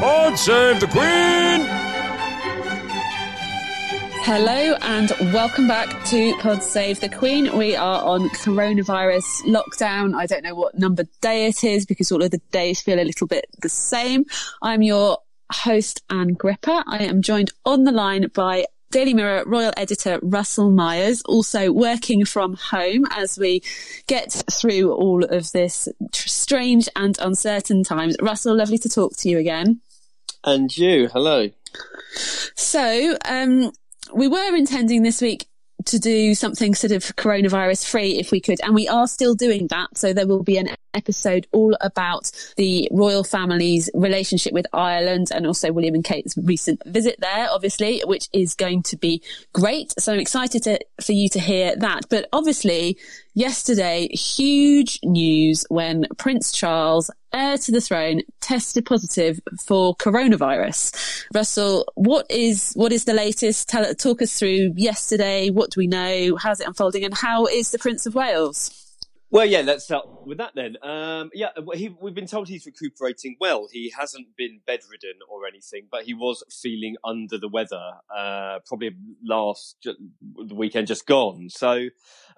God save the Queen! Hello and welcome back to Pod Save the Queen. We are on coronavirus lockdown. I don't know what number day it is because all of the days feel a little bit the same. I'm your host, Ann Gripper. I am joined on the line by Daily Mirror Royal Editor Russell Myers, also working from home as we get through all of this strange and uncertain times. Russell, lovely to talk to you again. And you, hello. So, um, we were intending this week to do something sort of coronavirus free if we could, and we are still doing that. So there will be an episode all about the royal family's relationship with Ireland and also William and Kate's recent visit there, obviously, which is going to be great. So I'm excited to, for you to hear that. But obviously, yesterday, huge news when Prince Charles heir to the throne tested positive for coronavirus. Russell, what is what is the latest? Tell talk us through yesterday. What do we know? How's it unfolding? And how is the Prince of Wales? Well, yeah, let's start with that then. Um, yeah, he, we've been told he's recuperating well. He hasn't been bedridden or anything, but he was feeling under the weather, uh, probably last the weekend just gone. So,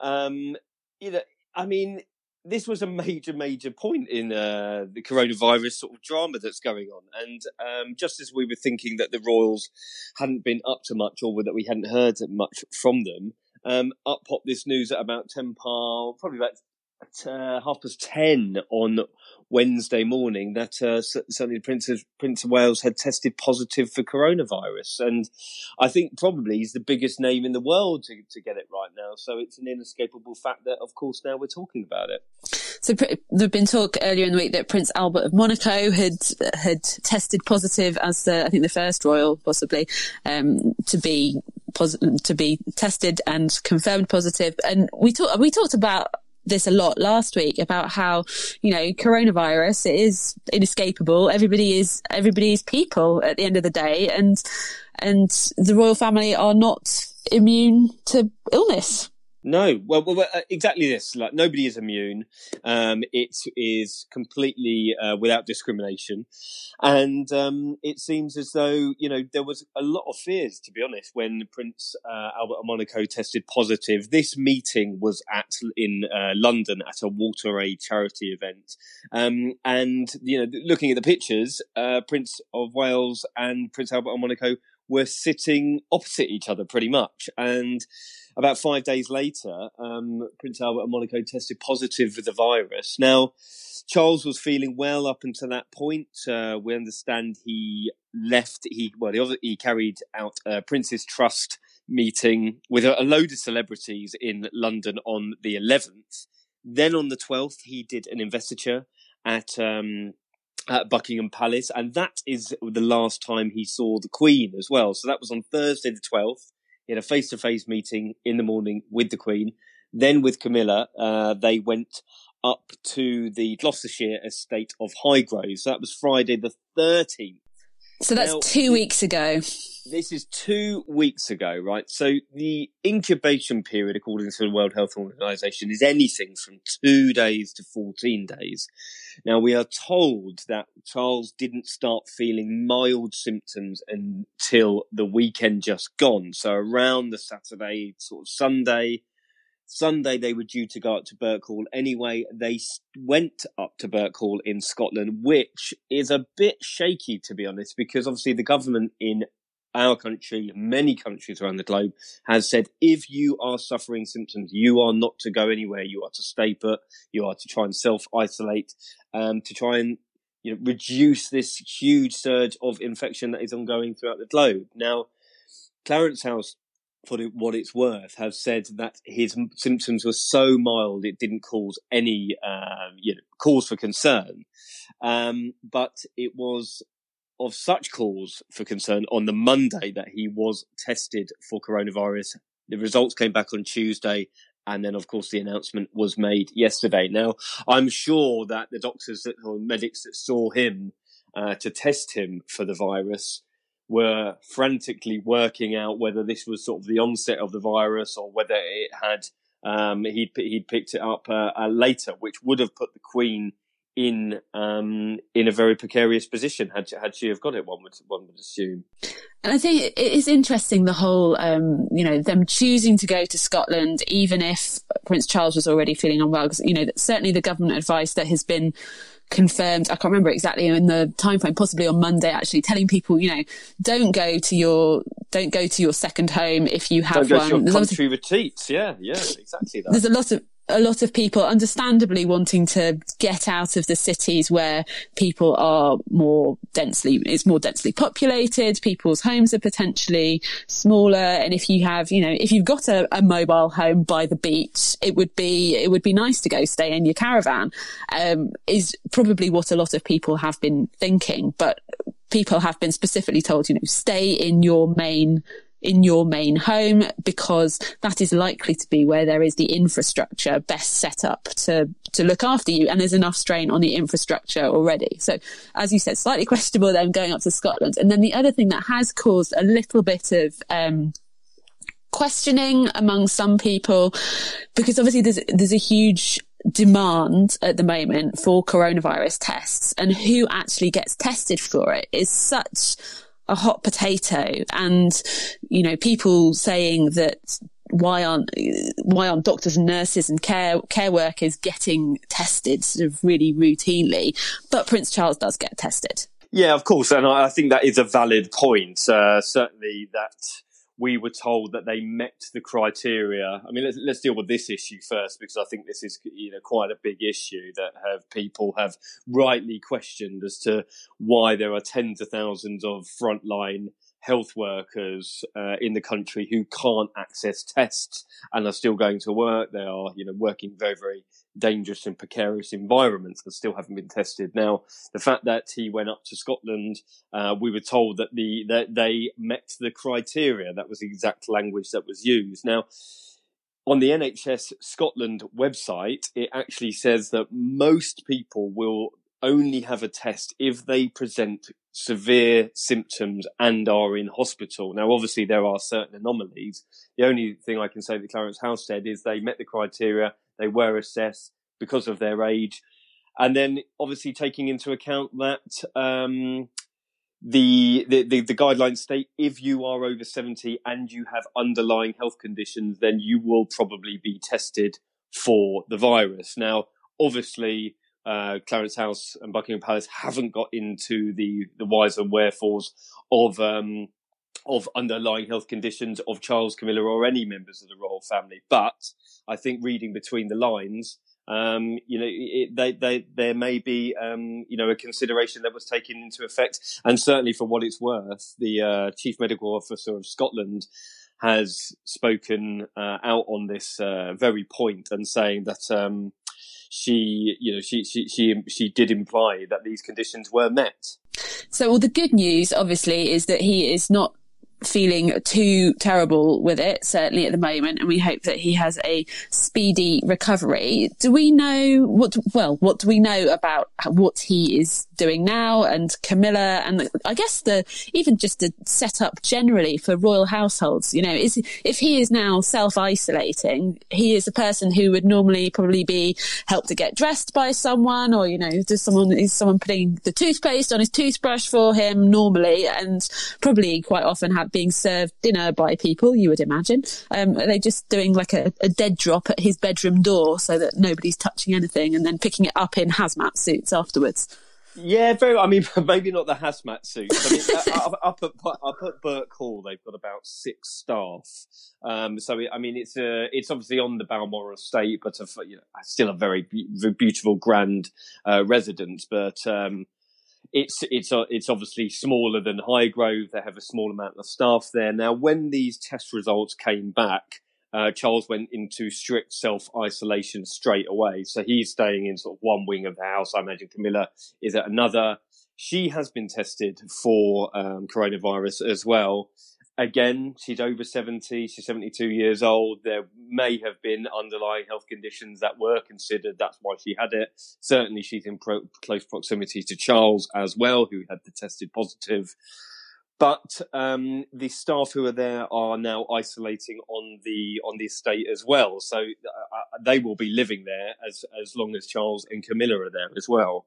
um, you know, I mean, this was a major, major point in uh, the coronavirus sort of drama that's going on. And um, just as we were thinking that the Royals hadn't been up to much or that we hadn't heard much from them, um, up popped this news at about 10 past, probably about at uh, half past 10 on Wednesday morning that uh, certainly Prince of, Prince of Wales had tested positive for coronavirus. And I think probably he's the biggest name in the world to, to get it right now. So it's an inescapable fact that, of course, now we're talking about it. So there'd been talk earlier in the week that Prince Albert of Monaco had had tested positive as the, I think the first royal possibly um, to be to be tested and confirmed positive. And we talked we talked about this a lot last week about how, you know, coronavirus is inescapable. Everybody is, everybody is people at the end of the day. And, and the royal family are not immune to illness. No, well, well, uh, exactly this. Like nobody is immune. Um, it is completely uh, without discrimination, and um, it seems as though you know there was a lot of fears, to be honest, when Prince uh, Albert of Monaco tested positive. This meeting was at in uh, London at a Water Aid charity event, um, and you know, looking at the pictures, uh, Prince of Wales and Prince Albert of Monaco were sitting opposite each other pretty much, and about five days later, um, Prince Albert of Monaco tested positive for the virus. Now, Charles was feeling well up until that point. Uh, we understand he left. He well, he, he carried out a Prince's Trust meeting with a, a load of celebrities in London on the 11th. Then on the 12th, he did an investiture at um, at Buckingham Palace, and that is the last time he saw the Queen as well. So that was on Thursday the 12th. He had a face to face meeting in the morning with the Queen. Then with Camilla, uh, they went up to the Gloucestershire estate of Highgrove. So that was Friday the 13th. So that's now, two weeks ago. This is two weeks ago, right? So the incubation period, according to the World Health Organization, is anything from two days to 14 days. Now we are told that Charles didn't start feeling mild symptoms until the weekend just gone. So around the Saturday, sort of Sunday, Sunday they were due to go up to Birkhall. Anyway, they went up to Birkhall in Scotland, which is a bit shaky to be honest, because obviously the government in our country, many countries around the globe, has said if you are suffering symptoms, you are not to go anywhere. You are to stay put. You are to try and self isolate, um, to try and you know reduce this huge surge of infection that is ongoing throughout the globe. Now, Clarence House for what it's worth, have said that his symptoms were so mild it didn't cause any uh, you know, cause for concern. Um, but it was of such cause for concern on the Monday that he was tested for coronavirus. The results came back on Tuesday. And then, of course, the announcement was made yesterday. Now, I'm sure that the doctors that, or medics that saw him uh, to test him for the virus were frantically working out whether this was sort of the onset of the virus or whether it had um, he'd he'd picked it up uh, uh, later, which would have put the Queen in um, in a very precarious position had had she have got it. One would one would assume. And I think it is interesting the whole, um, you know, them choosing to go to Scotland, even if Prince Charles was already feeling unwell. Because, you know, certainly the government advice that has been confirmed. I can't remember exactly in the time frame, possibly on Monday, actually telling people, you know, don't go to your don't go to your second home if you have don't one. Go to your country retreats, yeah, yeah, exactly. That. There's a lot of a lot of people understandably wanting to get out of the cities where people are more densely it's more densely populated people's homes are potentially smaller and if you have you know if you've got a, a mobile home by the beach it would be it would be nice to go stay in your caravan um, is probably what a lot of people have been thinking but people have been specifically told you know stay in your main in your main home because that is likely to be where there is the infrastructure best set up to to look after you and there's enough strain on the infrastructure already. So as you said slightly questionable then going up to Scotland. And then the other thing that has caused a little bit of um, questioning among some people because obviously there's there's a huge demand at the moment for coronavirus tests and who actually gets tested for it is such a hot potato and, you know, people saying that why aren't why aren't doctors and nurses and care care workers getting tested sort of really routinely? But Prince Charles does get tested. Yeah, of course, and I think that is a valid point. Uh, certainly, that we were told that they met the criteria. I mean, let's, let's deal with this issue first because I think this is you know quite a big issue that have people have rightly questioned as to why there are tens of thousands of frontline health workers uh, in the country who can't access tests and are still going to work. They are you know working very very dangerous and precarious environments that still haven't been tested. Now, the fact that he went up to Scotland, uh, we were told that the that they met the criteria. That was the exact language that was used. Now, on the NHS Scotland website, it actually says that most people will only have a test if they present severe symptoms and are in hospital. Now, obviously, there are certain anomalies. The only thing I can say that Clarence House said is they met the criteria, they were assessed because of their age. And then obviously taking into account that um, the, the, the, the guidelines state if you are over 70 and you have underlying health conditions, then you will probably be tested for the virus. Now, obviously, uh, Clarence House and Buckingham Palace haven't got into the, the whys and wherefores of um, of underlying health conditions of Charles, Camilla, or any members of the royal family. But I think reading between the lines, um, you know, it, they, they, there may be, um, you know, a consideration that was taken into effect. And certainly for what it's worth, the uh, chief medical officer of Scotland has spoken uh, out on this uh, very point and saying that um, she, you know, she, she, she, she did imply that these conditions were met. So, well, the good news, obviously, is that he is not feeling too terrible with it, certainly at the moment, and we hope that he has a speedy recovery. Do we know what, well, what do we know about what he is doing now and Camilla and I guess the, even just the setup generally for royal households, you know, is, if he is now self-isolating, he is a person who would normally probably be helped to get dressed by someone or, you know, does someone, is someone putting the toothpaste on his toothbrush for him normally and probably quite often have about being served dinner by people, you would imagine. Um, are they just doing like a, a, dead drop at his bedroom door so that nobody's touching anything and then picking it up in hazmat suits afterwards? Yeah, very. I mean, maybe not the hazmat suits. I mean, up, up, at up at Birkhall, they've got about six staff. Um, so I mean, it's a, it's obviously on the Balmoral estate, but a, you know, still a very beautiful, grand uh, residence. But um, it's it's uh, it's obviously smaller than Highgrove. They have a small amount of staff there now. When these test results came back, uh, Charles went into strict self isolation straight away. So he's staying in sort of one wing of the house. I imagine Camilla is at another. She has been tested for um, coronavirus as well. Again, she's over 70, she's 72 years old. There may have been underlying health conditions that were considered. That's why she had it. Certainly, she's in pro- close proximity to Charles as well, who had tested positive. But um, the staff who are there are now isolating on the on the estate as well, so uh, uh, they will be living there as as long as Charles and Camilla are there as well.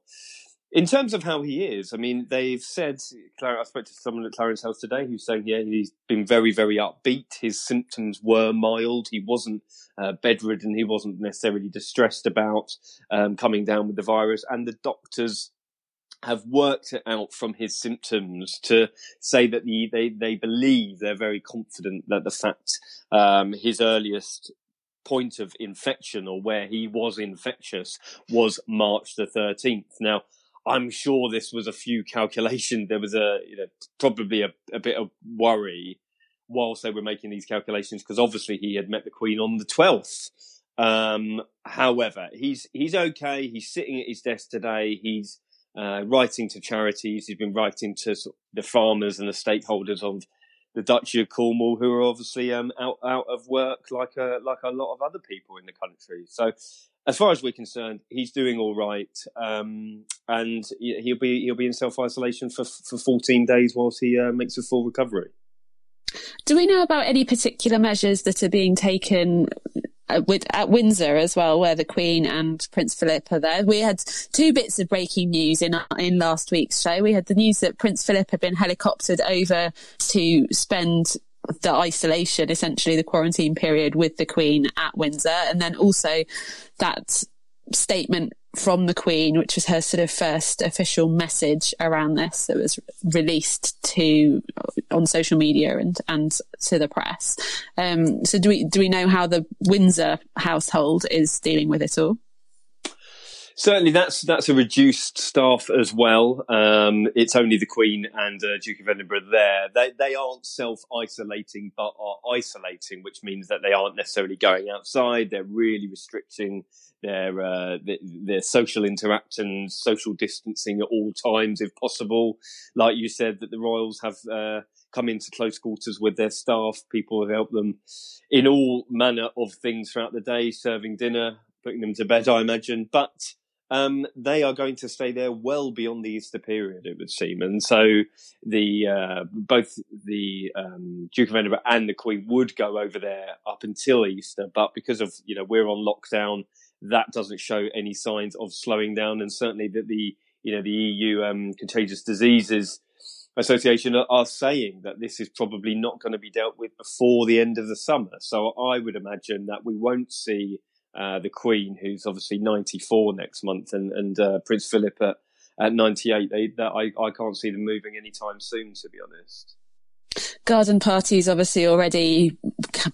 In terms of how he is, I mean, they've said. I spoke to someone at Clarence House today who's saying, yeah, he's been very, very upbeat. His symptoms were mild. He wasn't uh, bedridden. He wasn't necessarily distressed about um, coming down with the virus. And the doctors have worked it out from his symptoms to say that the, they, they believe they're very confident that the fact um, his earliest point of infection or where he was infectious was March the 13th. Now, I'm sure this was a few calculations. There was a, you know, probably a, a bit of worry whilst they were making these calculations because obviously he had met the Queen on the 12th. Um, however, he's, he's okay. He's sitting at his desk today. He's, uh, writing to charities. He's been writing to the farmers and the stakeholders of the Duchy of Cornwall, who are obviously um, out out of work, like a like a lot of other people in the country. So, as far as we're concerned, he's doing all right, um, and he'll be he'll be in self isolation for for 14 days whilst he uh, makes a full recovery. Do we know about any particular measures that are being taken uh, with, at Windsor as well, where the Queen and Prince Philip are there. We had two bits of breaking news in in last week's show. We had the news that Prince Philip had been helicoptered over to spend the isolation, essentially the quarantine period with the Queen at Windsor, and then also that statement from the Queen, which was her sort of first official message around this that was released to on social media and and to the press. Um, so do we do we know how the Windsor household is dealing with it all? Certainly, that's that's a reduced staff as well. Um, it's only the Queen and uh, Duke of Edinburgh there. They they aren't self isolating, but are isolating, which means that they aren't necessarily going outside. They're really restricting their uh, their, social interactions, social distancing at all times, if possible. Like you said, that the royals have. Uh, come into close quarters with their staff. People have helped them in all manner of things throughout the day, serving dinner, putting them to bed, I imagine. But um, they are going to stay there well beyond the Easter period, it would seem. And so the uh, both the um, Duke of Edinburgh and the Queen would go over there up until Easter, but because of you know we're on lockdown, that doesn't show any signs of slowing down, and certainly that the you know the EU um, contagious diseases association are, are saying that this is probably not going to be dealt with before the end of the summer. So I would imagine that we won't see uh, the Queen, who's obviously 94 next month, and, and uh, Prince Philip at, at 98. They, that I, I can't see them moving anytime soon, to be honest. Garden parties obviously already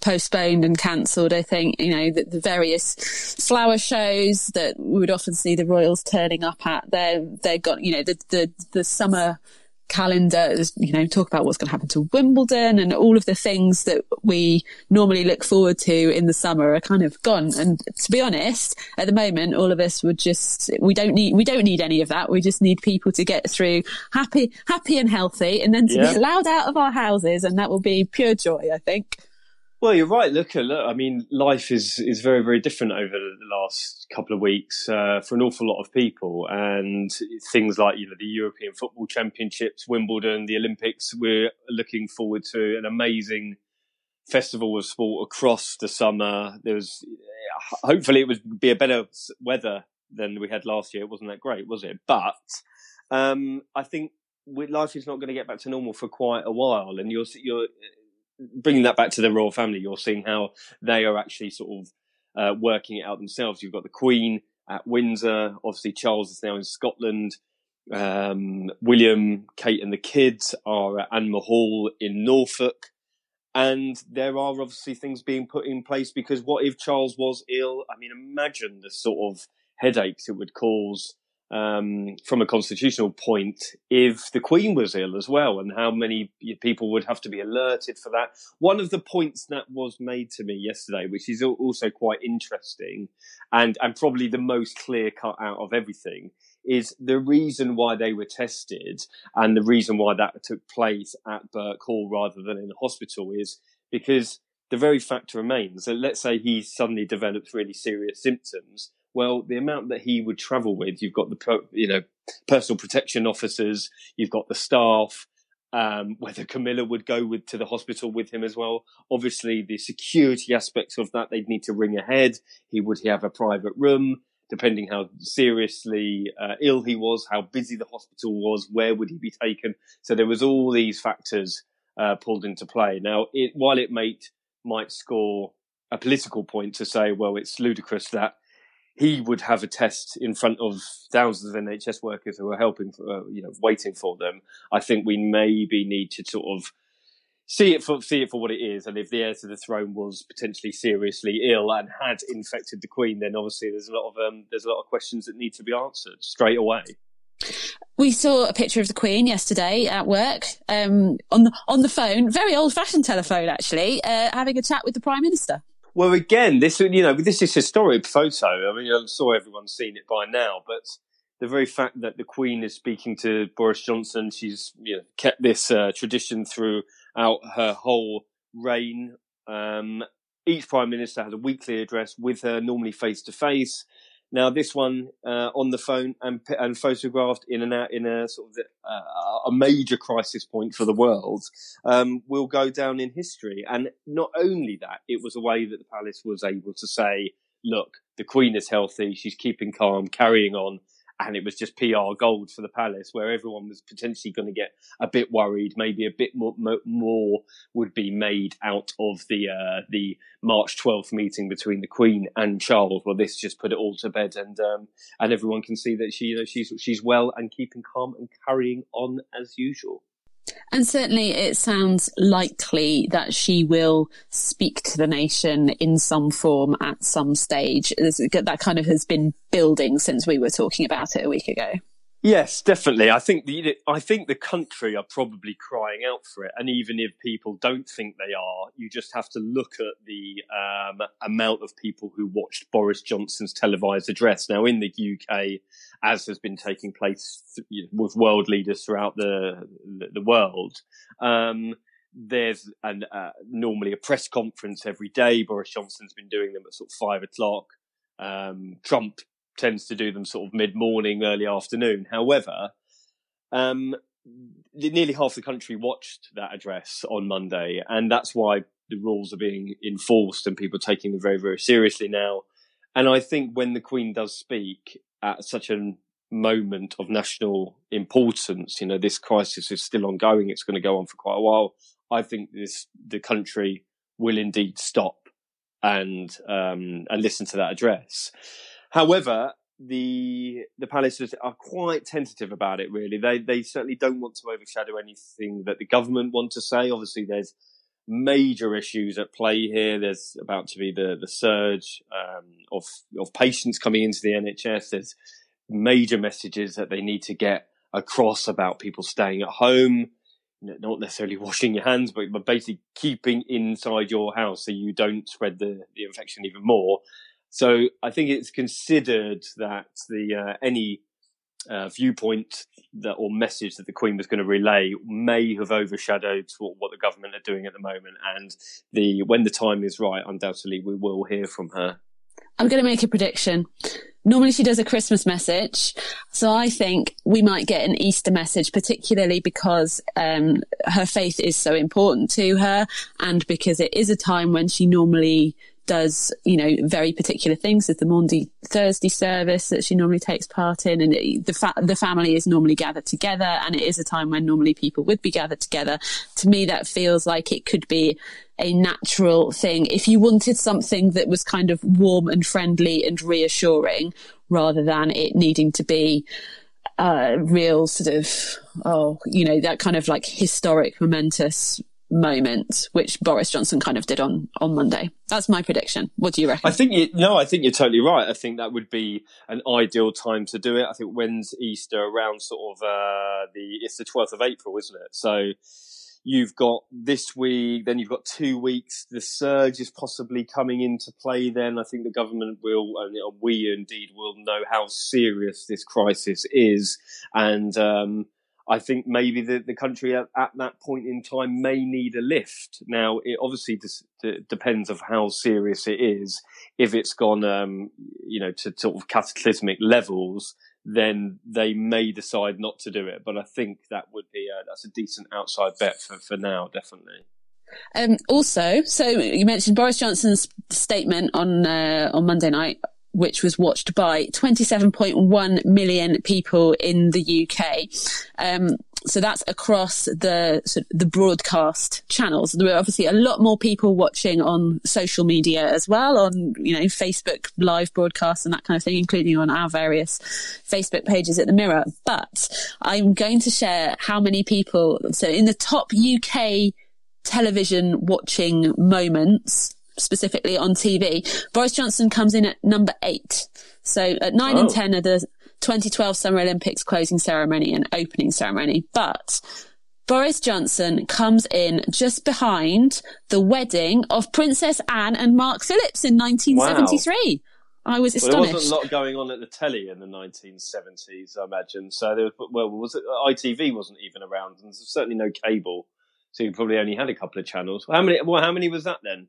postponed and cancelled. I think, you know, the, the, various flower shows that we would often see the royals turning up at, they're, they're got, you know, the, the, the summer calendar, you know, talk about what's going to happen to Wimbledon and all of the things that we normally look forward to in the summer are kind of gone. And to be honest, at the moment, all of us would just, we don't need, we don't need any of that. We just need people to get through happy, happy and healthy and then to yeah. be allowed out of our houses. And that will be pure joy, I think. Well, you're right. Look, look. I mean, life is is very, very different over the last couple of weeks uh, for an awful lot of people, and things like you know the European Football Championships, Wimbledon, the Olympics. We're looking forward to an amazing festival of sport across the summer. There was, hopefully, it would be a better weather than we had last year. It wasn't that great, was it? But um, I think life is not going to get back to normal for quite a while, and you're you're bringing that back to the royal family. You're seeing how they are actually sort of uh, working it out themselves. You've got the Queen at Windsor. Obviously, Charles is now in Scotland. Um, William, Kate, and the kids are at Anmer Hall in Norfolk. And there are obviously things being put in place because what if Charles was ill? I mean, imagine the sort of headaches it would cause um, from a constitutional point if the Queen was ill as well, and how many people would have to be alerted for that. One of the points that was made to me yesterday, which is also quite interesting and, and probably the most clear cut out of everything, is the reason why they were tested and the reason why that took place at Birkhall rather than in a hospital is because the very fact remains that let's say he suddenly develops really serious symptoms well, the amount that he would travel with, you've got the you know personal protection officers, you've got the staff. Um, whether Camilla would go with to the hospital with him as well. Obviously, the security aspects of that they'd need to ring ahead. He would have a private room, depending how seriously uh, ill he was, how busy the hospital was, where would he be taken. So there was all these factors uh, pulled into play. Now, it, while it might might score a political point to say, well, it's ludicrous that he would have a test in front of thousands of NHS workers who are helping, uh, you know, waiting for them. I think we maybe need to sort of see it for see it for what it is. And if the heir to the throne was potentially seriously ill and had infected the Queen, then obviously there's a lot of um, there's a lot of questions that need to be answered straight away. We saw a picture of the Queen yesterday at work um, on the on the phone, very old fashioned telephone actually, uh, having a chat with the Prime Minister. Well, again, this you know this is historic photo. I mean, I'm sure everyone's seen it by now, but the very fact that the Queen is speaking to Boris Johnson, she's you know, kept this uh, tradition throughout her whole reign. Um, each prime minister has a weekly address with her, normally face to face. Now, this one uh, on the phone and and photographed in and out in a sort of uh, a major crisis point for the world um, will go down in history. And not only that, it was a way that the palace was able to say, "Look, the Queen is healthy; she's keeping calm, carrying on." And it was just PR gold for the Palace, where everyone was potentially going to get a bit worried. Maybe a bit more, more would be made out of the uh, the March 12th meeting between the Queen and Charles. Well, this just put it all to bed, and um, and everyone can see that she you know she's she's well and keeping calm and carrying on as usual. And certainly it sounds likely that she will speak to the nation in some form at some stage. That kind of has been building since we were talking about it a week ago. Yes, definitely. I think the I think the country are probably crying out for it, and even if people don't think they are, you just have to look at the um, amount of people who watched Boris Johnson's televised address. Now, in the UK, as has been taking place with world leaders throughout the the world. Um, there's an, uh, normally a press conference every day. Boris Johnson's been doing them at sort of five o'clock. Um, Trump tends to do them sort of mid morning, early afternoon. However, um, nearly half the country watched that address on Monday, and that's why the rules are being enforced and people are taking them very, very seriously now. And I think when the Queen does speak, at such a moment of national importance. You know, this crisis is still ongoing. It's going to go on for quite a while. I think this the country will indeed stop and um, and listen to that address. However, the the palaces are quite tentative about it. Really, they they certainly don't want to overshadow anything that the government want to say. Obviously, there's major issues at play here. There's about to be the the surge um, of of patients coming into the NHS. There's major messages that they need to get across about people staying at home, not necessarily washing your hands, but, but basically keeping inside your house so you don't spread the, the infection even more. So I think it's considered that the uh, any uh, viewpoint that or message that the Queen was going to relay may have overshadowed what, the government are doing at the moment. And the when the time is right, undoubtedly we will hear from her. I'm going to make a prediction. Normally she does a Christmas message. So I think we might get an Easter message, particularly because um, her faith is so important to her and because it is a time when she normally does, you know, very particular things. There's the Maundy Thursday service that she normally takes part in, and it, the fa- the family is normally gathered together, and it is a time when normally people would be gathered together. To me, that feels like it could be a natural thing. If you wanted something that was kind of warm and friendly and reassuring, rather than it needing to be a real sort of, oh, you know, that kind of like historic, momentous moment, which Boris Johnson kind of did on on Monday. That's my prediction. What do you reckon? I think you no, I think you're totally right. I think that would be an ideal time to do it. I think when's Easter around sort of uh, the it's the 12th of April, isn't it? So you've got this week, then you've got two weeks. The surge is possibly coming into play. Then I think the government will, and we indeed will know how serious this crisis is, and. Um, I think maybe the, the country at, at, that point in time may need a lift. Now, it obviously d- depends of how serious it is. If it's gone, um, you know, to sort of cataclysmic levels, then they may decide not to do it. But I think that would be a, that's a decent outside bet for, for now, definitely. Um, also, so you mentioned Boris Johnson's statement on uh, on Monday night which was watched by 27.1 million people in the UK. Um, so that's across the sort of the broadcast channels. There were obviously a lot more people watching on social media as well, on you know Facebook live broadcasts and that kind of thing, including on our various Facebook pages at the Mirror. But I'm going to share how many people. So in the top UK television watching moments specifically on TV. Boris Johnson comes in at number eight. So at nine oh. and 10 are the 2012 Summer Olympics closing ceremony and opening ceremony. But Boris Johnson comes in just behind the wedding of Princess Anne and Mark Phillips in 1973. Wow. I was astonished. Well, there wasn't a lot going on at the telly in the 1970s, I imagine. So there was, well, was it uh, ITV wasn't even around, and there's certainly no cable, so you probably only had a couple of channels. How many? Well, how many was that then?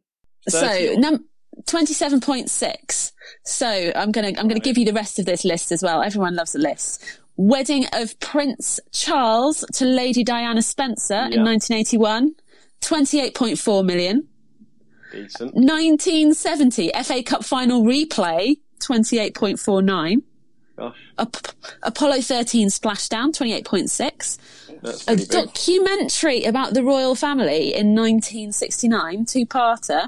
So, num- 27.6. So I'm going to, I'm going to give you the rest of this list as well. Everyone loves a list. Wedding of Prince Charles to Lady Diana Spencer yeah. in 1981. 28.4 million. Decent. 1970 FA Cup final replay. 28.49. Gosh. Apollo 13 splashdown, 28.6. a big. documentary about the royal family in 1969, two-parter,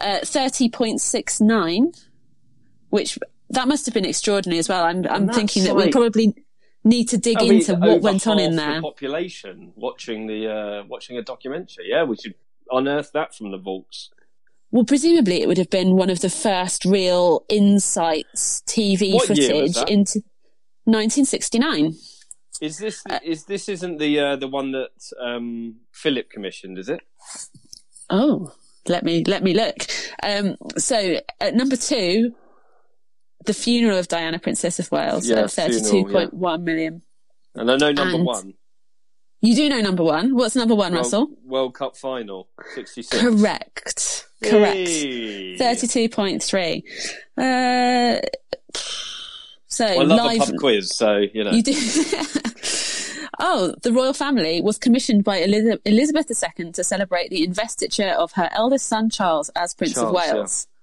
uh, 30.69, which that must have been extraordinary as well. I'm, I'm thinking that like, we probably need to dig into what went on in there. The population watching the uh, watching a documentary. Yeah, we should unearth that from the vaults. Well, presumably it would have been one of the first real insights TV what footage into 1969. Is this uh, is this isn't the uh, the one that um, Philip commissioned? Is it? Oh, let me let me look. Um, so at number two, the funeral of Diana, Princess of Wales, yeah, at thirty-two point yeah. one million. And I know number and one. You do know number one. What's number one, World, Russell? World Cup final, sixty-six. Correct. Correct. Thirty-two point three. Uh, so well, I love live, a pub quiz, so you know. You do. oh, the royal family was commissioned by Elizabeth II to celebrate the investiture of her eldest son Charles as Prince Charles, of Wales. Yeah.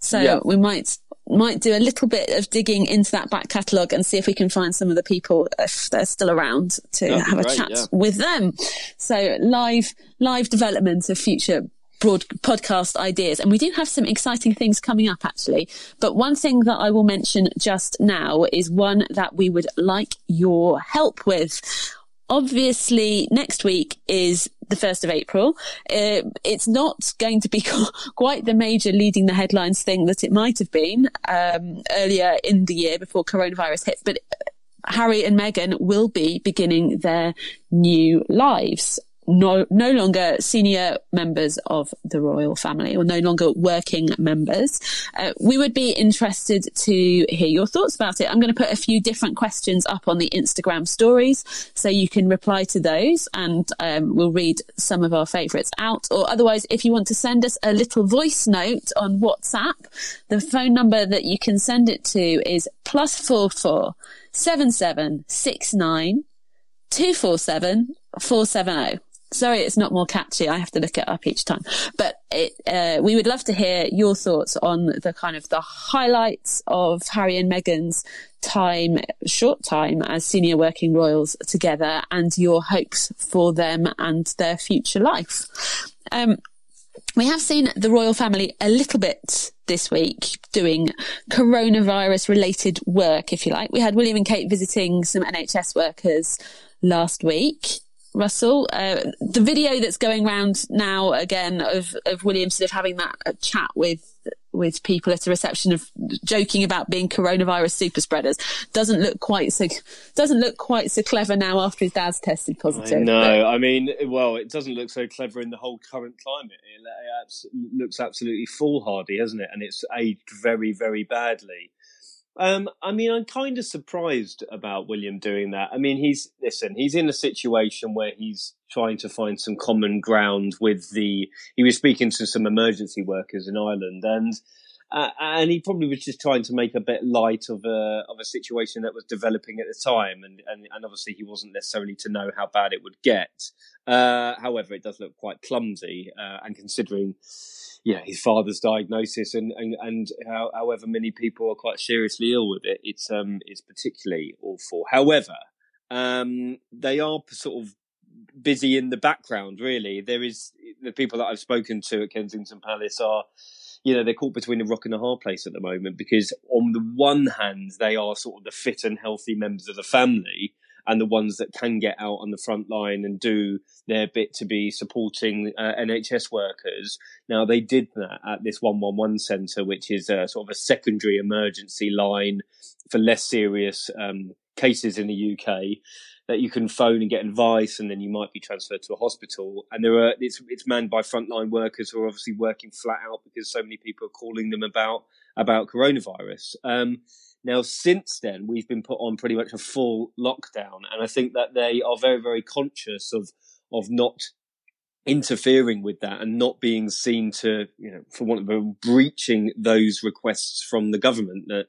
So yeah. we might might do a little bit of digging into that back catalogue and see if we can find some of the people if they're still around to That'd have a chat yeah. with them. So live live development of future broad podcast ideas. And we do have some exciting things coming up actually. But one thing that I will mention just now is one that we would like your help with. Obviously, next week is the 1st of April. Uh, it's not going to be quite the major leading the headlines thing that it might have been um, earlier in the year before coronavirus hit, but Harry and Meghan will be beginning their new lives no, no longer senior members of the royal family or no longer working members. Uh, we would be interested to hear your thoughts about it. I'm going to put a few different questions up on the Instagram stories so you can reply to those and um, we'll read some of our favourites out. Or otherwise, if you want to send us a little voice note on WhatsApp, the phone number that you can send it to is plus four four seven seven six nine two four seven four seven zero. Sorry, it's not more catchy. I have to look it up each time. But it, uh, we would love to hear your thoughts on the kind of the highlights of Harry and Meghan's time, short time as senior working royals together and your hopes for them and their future life. Um, we have seen the royal family a little bit this week doing coronavirus related work, if you like. We had William and Kate visiting some NHS workers last week. Russell, uh, the video that's going around now again of, of William sort of having that uh, chat with with people at a reception of joking about being coronavirus super spreaders doesn't look quite so doesn't look quite so clever now after his dad's tested positive. No, I mean, well, it doesn't look so clever in the whole current climate. It looks absolutely foolhardy, hasn't it? And it's aged very, very badly. Um, I mean, I'm kind of surprised about William doing that. I mean, he's listen, he's in a situation where he's trying to find some common ground with the. He was speaking to some emergency workers in Ireland, and uh, and he probably was just trying to make a bit light of a of a situation that was developing at the time, and and, and obviously he wasn't necessarily to know how bad it would get. Uh, however, it does look quite clumsy, uh, and considering yeah, his father's diagnosis and, and, and how, however many people are quite seriously ill with it, it's, um, it's particularly awful. However, um, they are sort of busy in the background, really. There is the people that I've spoken to at Kensington Palace are, you know, they're caught between a rock and a hard place at the moment because on the one hand, they are sort of the fit and healthy members of the family and the ones that can get out on the front line and do their bit to be supporting uh, NHS workers. Now they did that at this 111 centre, which is a sort of a secondary emergency line for less serious um, cases in the UK that you can phone and get advice, and then you might be transferred to a hospital. And there are it's it's manned by frontline workers who are obviously working flat out because so many people are calling them about about coronavirus. Um, now, since then, we've been put on pretty much a full lockdown, and I think that they are very, very conscious of of not interfering with that and not being seen to, you know, for want of a breaching those requests from the government. That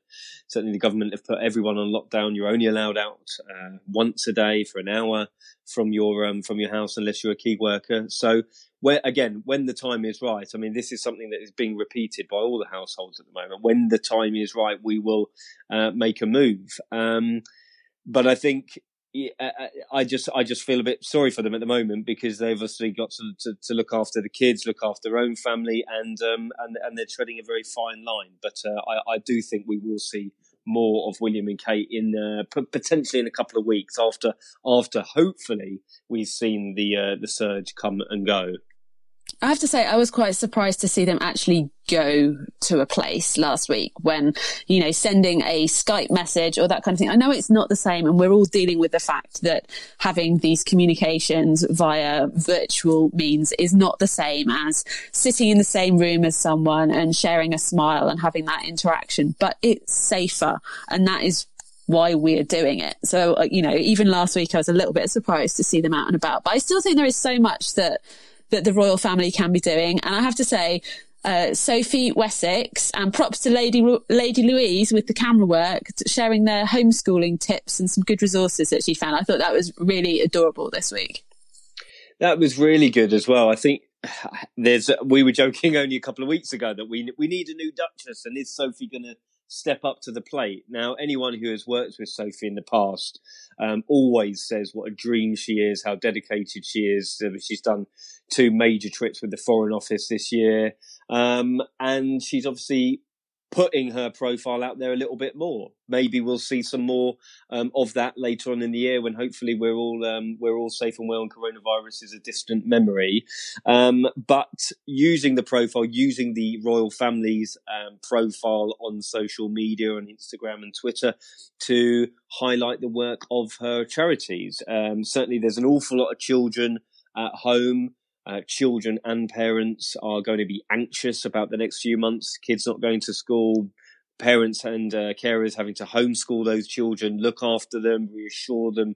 certainly the government have put everyone on lockdown. You're only allowed out uh, once a day for an hour from your um, from your house unless you're a key worker. So where again, when the time is right, I mean, this is something that is being repeated by all the households at the moment. When the time is right, we will uh, make a move. Um, but I think I just I just feel a bit sorry for them at the moment because they've obviously got to, to, to look after the kids, look after their own family, and um, and and they're treading a very fine line. But uh, I, I do think we will see more of William and Kate in uh, potentially in a couple of weeks after after hopefully we've seen the uh, the surge come and go. I have to say, I was quite surprised to see them actually go to a place last week when, you know, sending a Skype message or that kind of thing. I know it's not the same and we're all dealing with the fact that having these communications via virtual means is not the same as sitting in the same room as someone and sharing a smile and having that interaction, but it's safer. And that is why we're doing it. So, uh, you know, even last week I was a little bit surprised to see them out and about, but I still think there is so much that that the royal family can be doing. And I have to say, uh, Sophie Wessex and props to Lady Lady Louise with the camera work, sharing their homeschooling tips and some good resources that she found. I thought that was really adorable this week. That was really good as well. I think there's we were joking only a couple of weeks ago that we we need a new Duchess, and is Sophie going to step up to the plate. Now, anyone who has worked with Sophie in the past um, always says what a dream she is, how dedicated she is. She's done two major trips with the Foreign Office this year, um, and she's obviously putting her profile out there a little bit more. Maybe we'll see some more um, of that later on in the year when hopefully we're all um, we're all safe and well and coronavirus is a distant memory. Um, but using the profile, using the royal family's um, profile on social media, on Instagram and Twitter, to highlight the work of her charities. Um, certainly, there's an awful lot of children at home uh, children and parents are going to be anxious about the next few months. Kids not going to school, parents and uh, carers having to homeschool those children, look after them, reassure them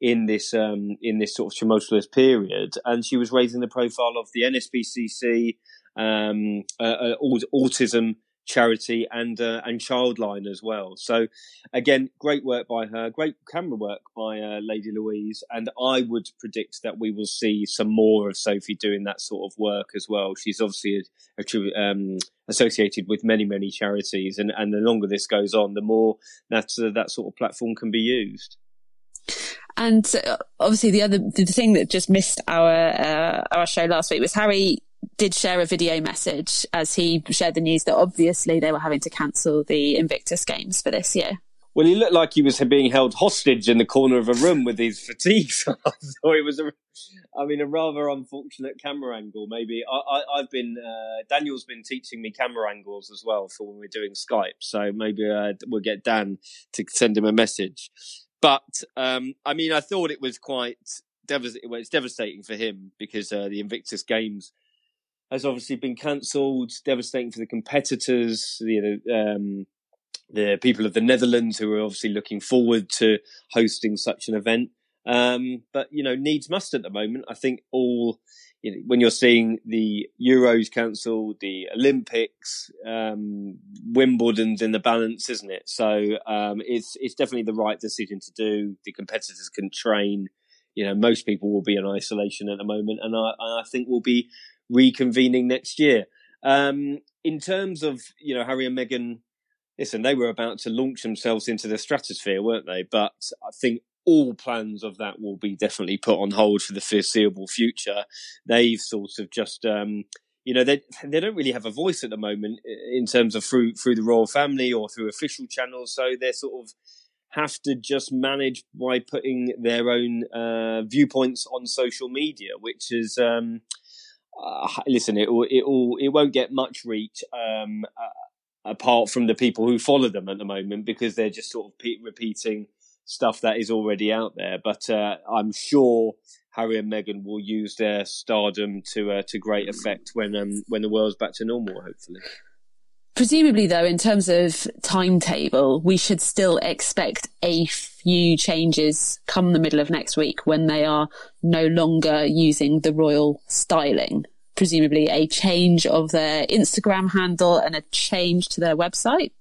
in this um, in this sort of tumultuous period. And she was raising the profile of the NSPCC, um, uh, uh autism charity and uh, and Childline as well. So again, great work by her, great camera work by uh, Lady Louise, and I would predict that we will see some more of Sophie doing that sort of work as well. She's obviously a, a, um, associated with many many charities, and and the longer this goes on, the more that uh, that sort of platform can be used. And uh, obviously, the other the thing that just missed our uh, our show last week was Harry did share a video message as he shared the news that obviously they were having to cancel the Invictus Games for this year. Well, he looked like he was being held hostage in the corner of a room with his fatigues. so it was a, I mean, a rather unfortunate camera angle. Maybe I, have been uh, Daniel's been teaching me camera angles as well for when we're doing Skype. So maybe uh, we'll get Dan to send him a message. But um, I mean, I thought it was quite devastating. Well, it's devastating for him because uh, the Invictus Games has obviously been cancelled. Devastating for the competitors, the um, the people of the Netherlands who are obviously looking forward to hosting such an event. Um, but you know, needs must at the moment. I think all you know, when you're seeing the Euros cancelled, the Olympics, um, Wimbledon's in the balance, isn't it? So um, it's it's definitely the right decision to do. The competitors can train. You know, most people will be in isolation at the moment, and I, I think we'll be reconvening next year. Um, in terms of you know Harry and Meghan, listen, they were about to launch themselves into the stratosphere, weren't they? But I think all plans of that will be definitely put on hold for the foreseeable future. They've sort of just. Um, you know they they don't really have a voice at the moment in terms of through through the royal family or through official channels so they're sort of have to just manage by putting their own uh, viewpoints on social media which is um, uh, listen, it will, it will, it won't get much reach um, uh, apart from the people who follow them at the moment because they're just sort of pe- repeating stuff that is already out there. But uh, I'm sure Harry and Meghan will use their stardom to uh, to great effect when um, when the world's back to normal, hopefully. Presumably, though, in terms of timetable, we should still expect a few changes come the middle of next week when they are no longer using the royal styling. Presumably, a change of their Instagram handle and a change to their website.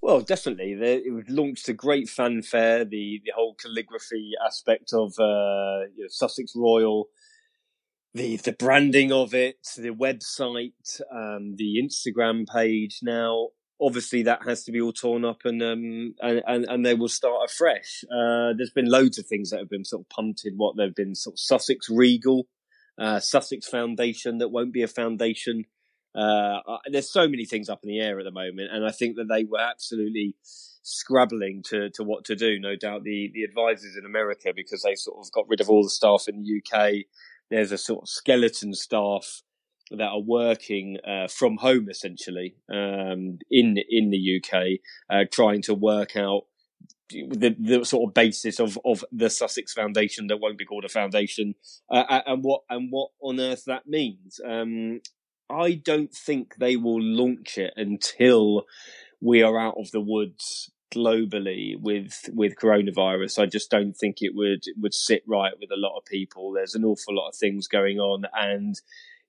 Well, definitely. It was launched a great fanfare. The the whole calligraphy aspect of uh, you know, Sussex Royal the the branding of it, the website, um, the Instagram page. Now, obviously, that has to be all torn up, and um, and, and, and they will start afresh. Uh, there's been loads of things that have been sort of punted. What they've been sort of Sussex Regal, uh, Sussex Foundation that won't be a foundation. Uh, there's so many things up in the air at the moment, and I think that they were absolutely scrabbling to to what to do. No doubt the the advisors in America because they sort of got rid of all the staff in the UK there's a sort of skeleton staff that are working uh, from home essentially um, in in the UK, uh, trying to work out the, the sort of basis of, of the Sussex Foundation that won't be called a foundation, uh, and what and what on earth that means. Um, I don't think they will launch it until we are out of the woods globally with with coronavirus. I just don't think it would would sit right with a lot of people. There's an awful lot of things going on, and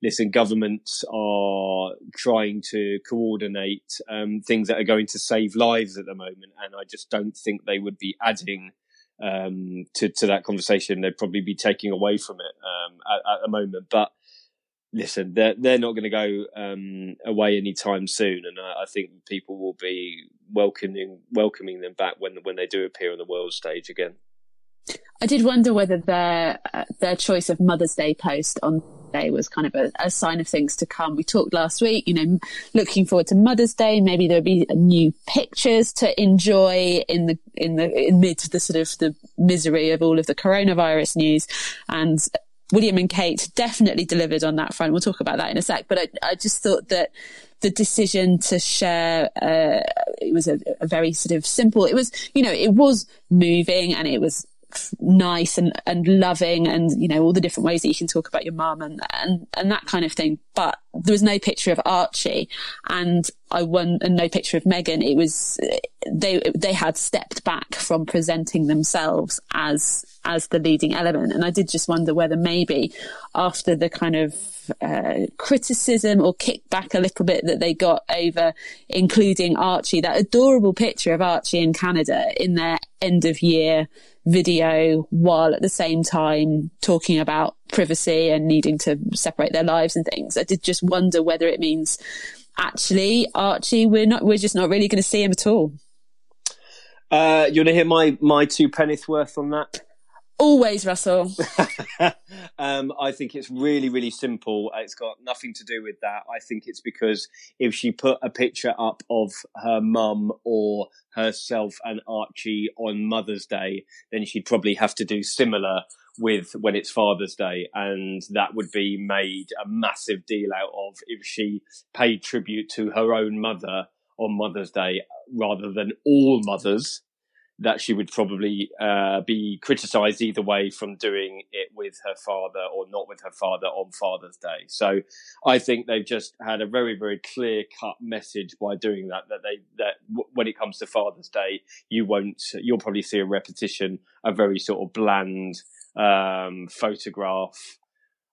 listen, governments are trying to coordinate um, things that are going to save lives at the moment, and I just don't think they would be adding um, to to that conversation. They'd probably be taking away from it um, at, at the moment, but listen, they're they're not going to go um, away anytime soon, and I, I, think people will be welcoming welcoming them back when when they do appear on the world stage again. I did wonder whether their uh, their choice of Mother's Day post on Day was kind of a, a, sign of things to come. We talked last week, you know, looking forward to Mother's Day. Maybe there'll be new pictures to enjoy in the in the in mid the sort of the misery of all of the coronavirus news, and William and Kate definitely delivered on that front. We'll talk about that in a sec. But I, I just thought that the decision to share uh, it was a, a, very sort of simple. It was, you know, it was moving and it was nice and, and loving and, you know, all the different ways that you can talk about your mum and, and, and that kind of thing. But there was no picture of Archie and I won and no picture of Meghan. It was, they, they had stepped back from presenting themselves as, as the leading element. And I did just wonder whether maybe after the kind of uh, criticism or kickback a little bit that they got over including Archie, that adorable picture of Archie in Canada in their end of year video while at the same time talking about privacy and needing to separate their lives and things. I did just wonder whether it means actually Archie, we're not, we're just not really going to see him at all. Uh, you want to hear my, my two penny's worth on that? Always, Russell. um, I think it's really, really simple. It's got nothing to do with that. I think it's because if she put a picture up of her mum or herself and Archie on Mother's Day, then she'd probably have to do similar with when it's Father's Day. And that would be made a massive deal out of if she paid tribute to her own mother on Mother's Day rather than all mothers that she would probably uh, be criticised either way from doing it with her father or not with her father on Father's Day. So I think they've just had a very very clear cut message by doing that. That they that w- when it comes to Father's Day, you won't you'll probably see a repetition, a very sort of bland um, photograph.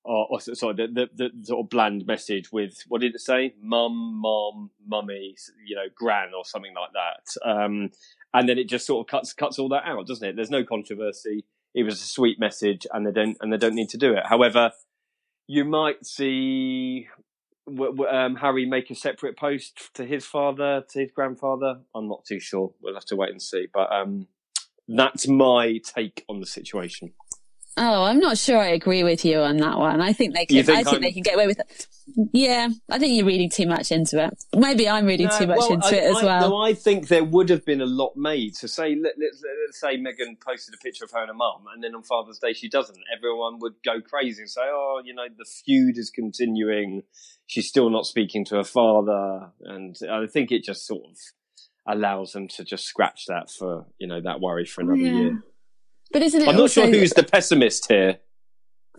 Or, or sorry, the, the, the sort of bland message with what did it say? Mum, mom, mummy, you know, gran or something like that. Um, and then it just sort of cuts cuts all that out, doesn't it? There's no controversy. It was a sweet message, and they don't and they don't need to do it. However, you might see um, Harry make a separate post to his father, to his grandfather. I'm not too sure. We'll have to wait and see. But um, that's my take on the situation. Oh, I'm not sure I agree with you on that one. I think they can. Think I think I'm... they can get away with it. Yeah, I think you're reading too much into it. Maybe I'm reading no, too much well, into I, it as well. no, I think there would have been a lot made. So say let, us let, say Meghan posted a picture of her and her mum, and then on Father's Day she doesn't. Everyone would go crazy and say, "Oh, you know, the feud is continuing. She's still not speaking to her father," and I think it just sort of allows them to just scratch that for you know that worry for another yeah. year. But isn't it? I'm not sure who's the pessimist here.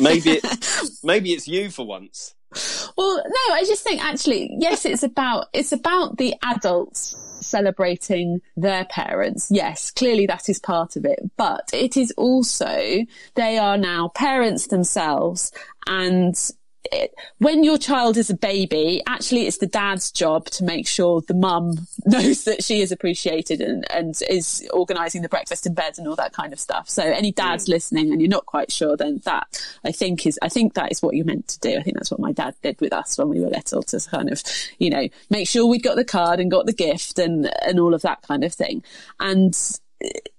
maybe it, maybe it's you for once. Well, no, I just think actually, yes, it's about it's about the adults celebrating their parents. Yes, clearly that is part of it, but it is also they are now parents themselves and it, when your child is a baby, actually it's the dad's job to make sure the mum knows that she is appreciated and, and is organising the breakfast in bed and all that kind of stuff. So any dads mm. listening and you're not quite sure, then that I think is, I think that is what you're meant to do. I think that's what my dad did with us when we were little to kind of, you know, make sure we got the card and got the gift and, and all of that kind of thing. And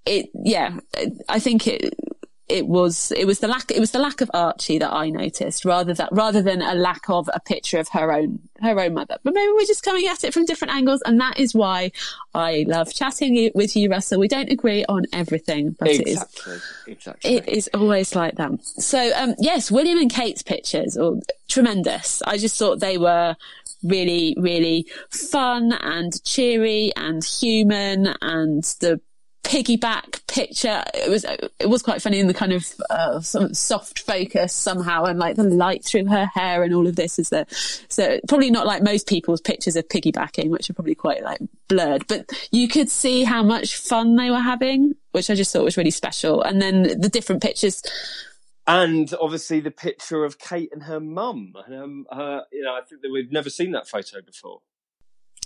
it, yeah, I think it, it was it was the lack it was the lack of Archie that I noticed rather that rather than a lack of a picture of her own her own mother. But maybe we're just coming at it from different angles, and that is why I love chatting with you, Russell. We don't agree on everything, but exactly. it is exactly it is always like that. So um, yes, William and Kate's pictures are tremendous. I just thought they were really, really fun and cheery and human and the piggyback picture. It was it was quite funny in the kind of uh, soft focus somehow, and like the light through her hair and all of this is there. So probably not like most people's pictures of piggybacking, which are probably quite like blurred, but you could see how much fun they were having, which I just thought was really special. And then the different pictures. And obviously the picture of Kate and her mum. Um, her, you know, I think that we've never seen that photo before.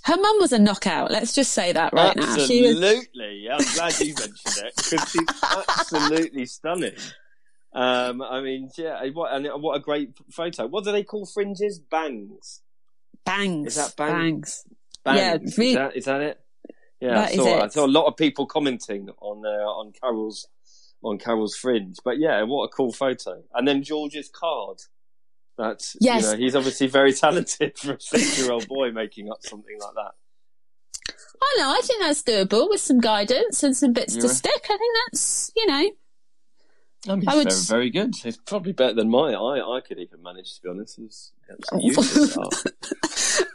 Her mum was a knockout. Let's just say that right absolutely. now. Absolutely. Was... I'm glad you mentioned it because she's absolutely stunning. Um, I mean, yeah, what and what a great photo. What do they call fringes? Bangs. Bangs. Is that bangs? Bangs. Yeah, is, that, is that it? Yeah, that I saw. I saw a lot of people commenting on uh, on Carole's on Carole's fringe. But yeah, what a cool photo. And then George's card. That's yes. You know, he's obviously very talented for a six-year-old boy making up something like that. I know. I think that's doable with some guidance and some bits You're to right. stick. I think that's you know. I mean, I would... very, very good. It's probably better than mine. I, I could even manage to be honest. It's oh.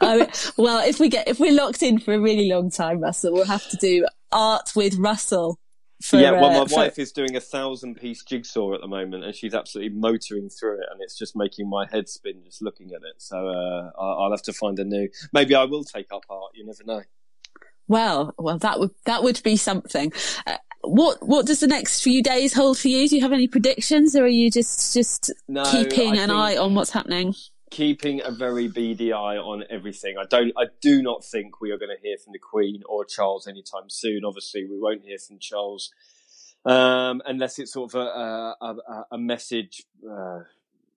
oh. I mean, well, if we get if we're locked in for a really long time, Russell, we'll have to do art with Russell. For, yeah, well, my uh, for- wife is doing a thousand piece jigsaw at the moment, and she's absolutely motoring through it, and it's just making my head spin just looking at it. So uh, I'll have to find a new. Maybe I will take up art. You never know. Well, well, that would that would be something. Uh, what what does the next few days hold for you? Do you have any predictions, or are you just just No, keeping I an think- eye on what's happening? Keeping a very beady eye on everything. I don't. I do not think we are going to hear from the Queen or Charles anytime soon. Obviously, we won't hear from Charles um, unless it's sort of a a, a, message. Uh,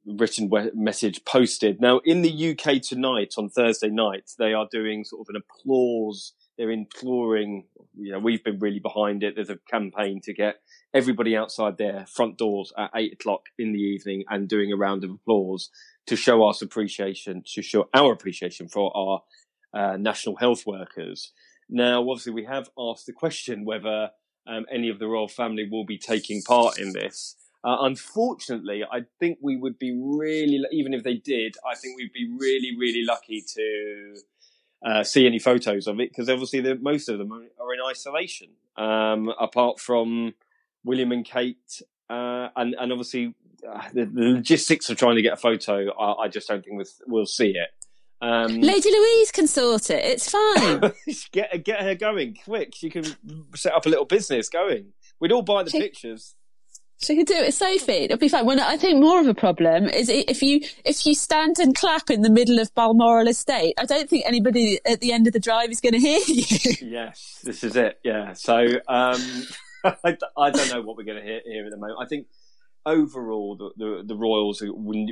written message posted now in the UK tonight on Thursday night they are doing sort of an applause they're imploring you know we've been really behind it there's a campaign to get everybody outside their front doors at eight o'clock in the evening and doing a round of applause to show us appreciation, to show our appreciation for our uh, national health workers. Now, obviously, we have asked the question whether um, any of the royal family will be taking part in this. Uh, unfortunately, I think we would be really, even if they did, I think we'd be really, really lucky to uh, see any photos of it because obviously the, most of them are, are in isolation, um, apart from William and Kate, uh, and and obviously uh, the, the logistics of trying to get a photo. I, I just don't think we'll, we'll see it. Um, Lady Louise can sort it. It's fine. get get her going quick. She can set up a little business going. We'd all buy the She- pictures. She could do it, Sophie. It'll be fine. When I think more of a problem is if you if you stand and clap in the middle of Balmoral Estate. I don't think anybody at the end of the drive is going to hear you. Yes, this is it. Yeah. So um, I, I don't know what we're going to hear here at the moment. I think overall the, the, the Royals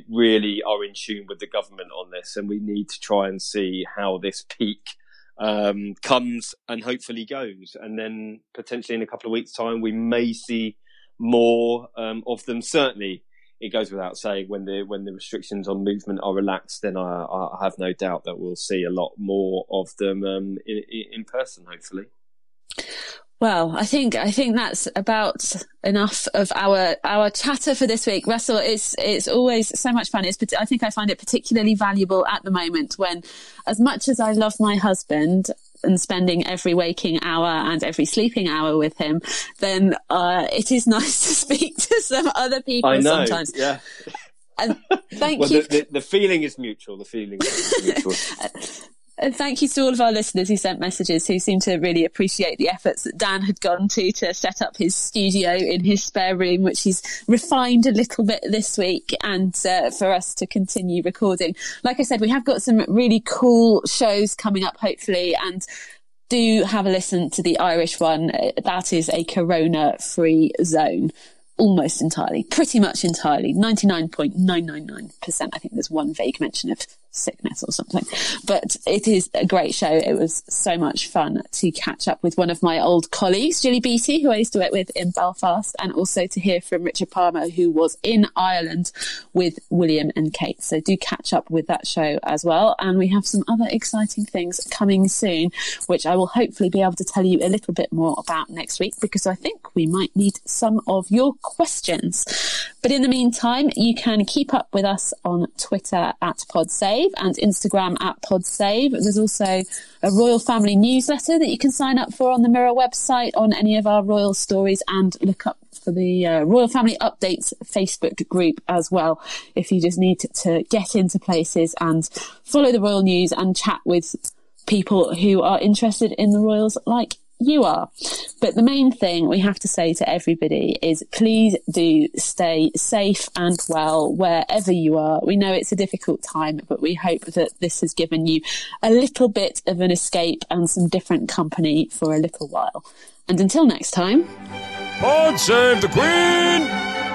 really are in tune with the government on this, and we need to try and see how this peak um, comes and hopefully goes, and then potentially in a couple of weeks' time we may see more um, of them. Certainly. It goes without saying when the when the restrictions on movement are relaxed, then I, I have no doubt that we'll see a lot more of them um, in, in person. Hopefully, Well, I think I think that's about enough of our our chatter for this week. Russell, it's it's always so much fun. It's I think I find it particularly valuable at the moment when, as much as I love my husband and spending every waking hour and every sleeping hour with him, then uh, it is nice to speak to some other people I know. sometimes. Yeah. And thank Well, you. the, the, the feeling is mutual. The feeling is mutual. And thank you to all of our listeners who sent messages who seem to really appreciate the efforts that Dan had gone to to set up his studio in his spare room, which he's refined a little bit this week and uh, for us to continue recording. Like I said, we have got some really cool shows coming up, hopefully, and do have a listen to the Irish one. Uh, That is a corona free zone. Almost entirely, pretty much entirely, 99.999%. I think there's one vague mention of sickness or something, but it is a great show. It was so much fun to catch up with one of my old colleagues, Julie Beattie, who I used to work with in Belfast, and also to hear from Richard Palmer, who was in Ireland with William and Kate. So do catch up with that show as well. And we have some other exciting things coming soon, which I will hopefully be able to tell you a little bit more about next week because I think we might need some of your questions. But in the meantime, you can keep up with us on Twitter at PodSave and Instagram at PodSave. There's also a Royal Family newsletter that you can sign up for on the Mirror website on any of our Royal stories and look up for the uh, Royal Family Updates Facebook group as well if you just need to, to get into places and follow the Royal News and chat with people who are interested in the Royals like you are. But the main thing we have to say to everybody is please do stay safe and well wherever you are. We know it's a difficult time, but we hope that this has given you a little bit of an escape and some different company for a little while. And until next time. God save the Queen!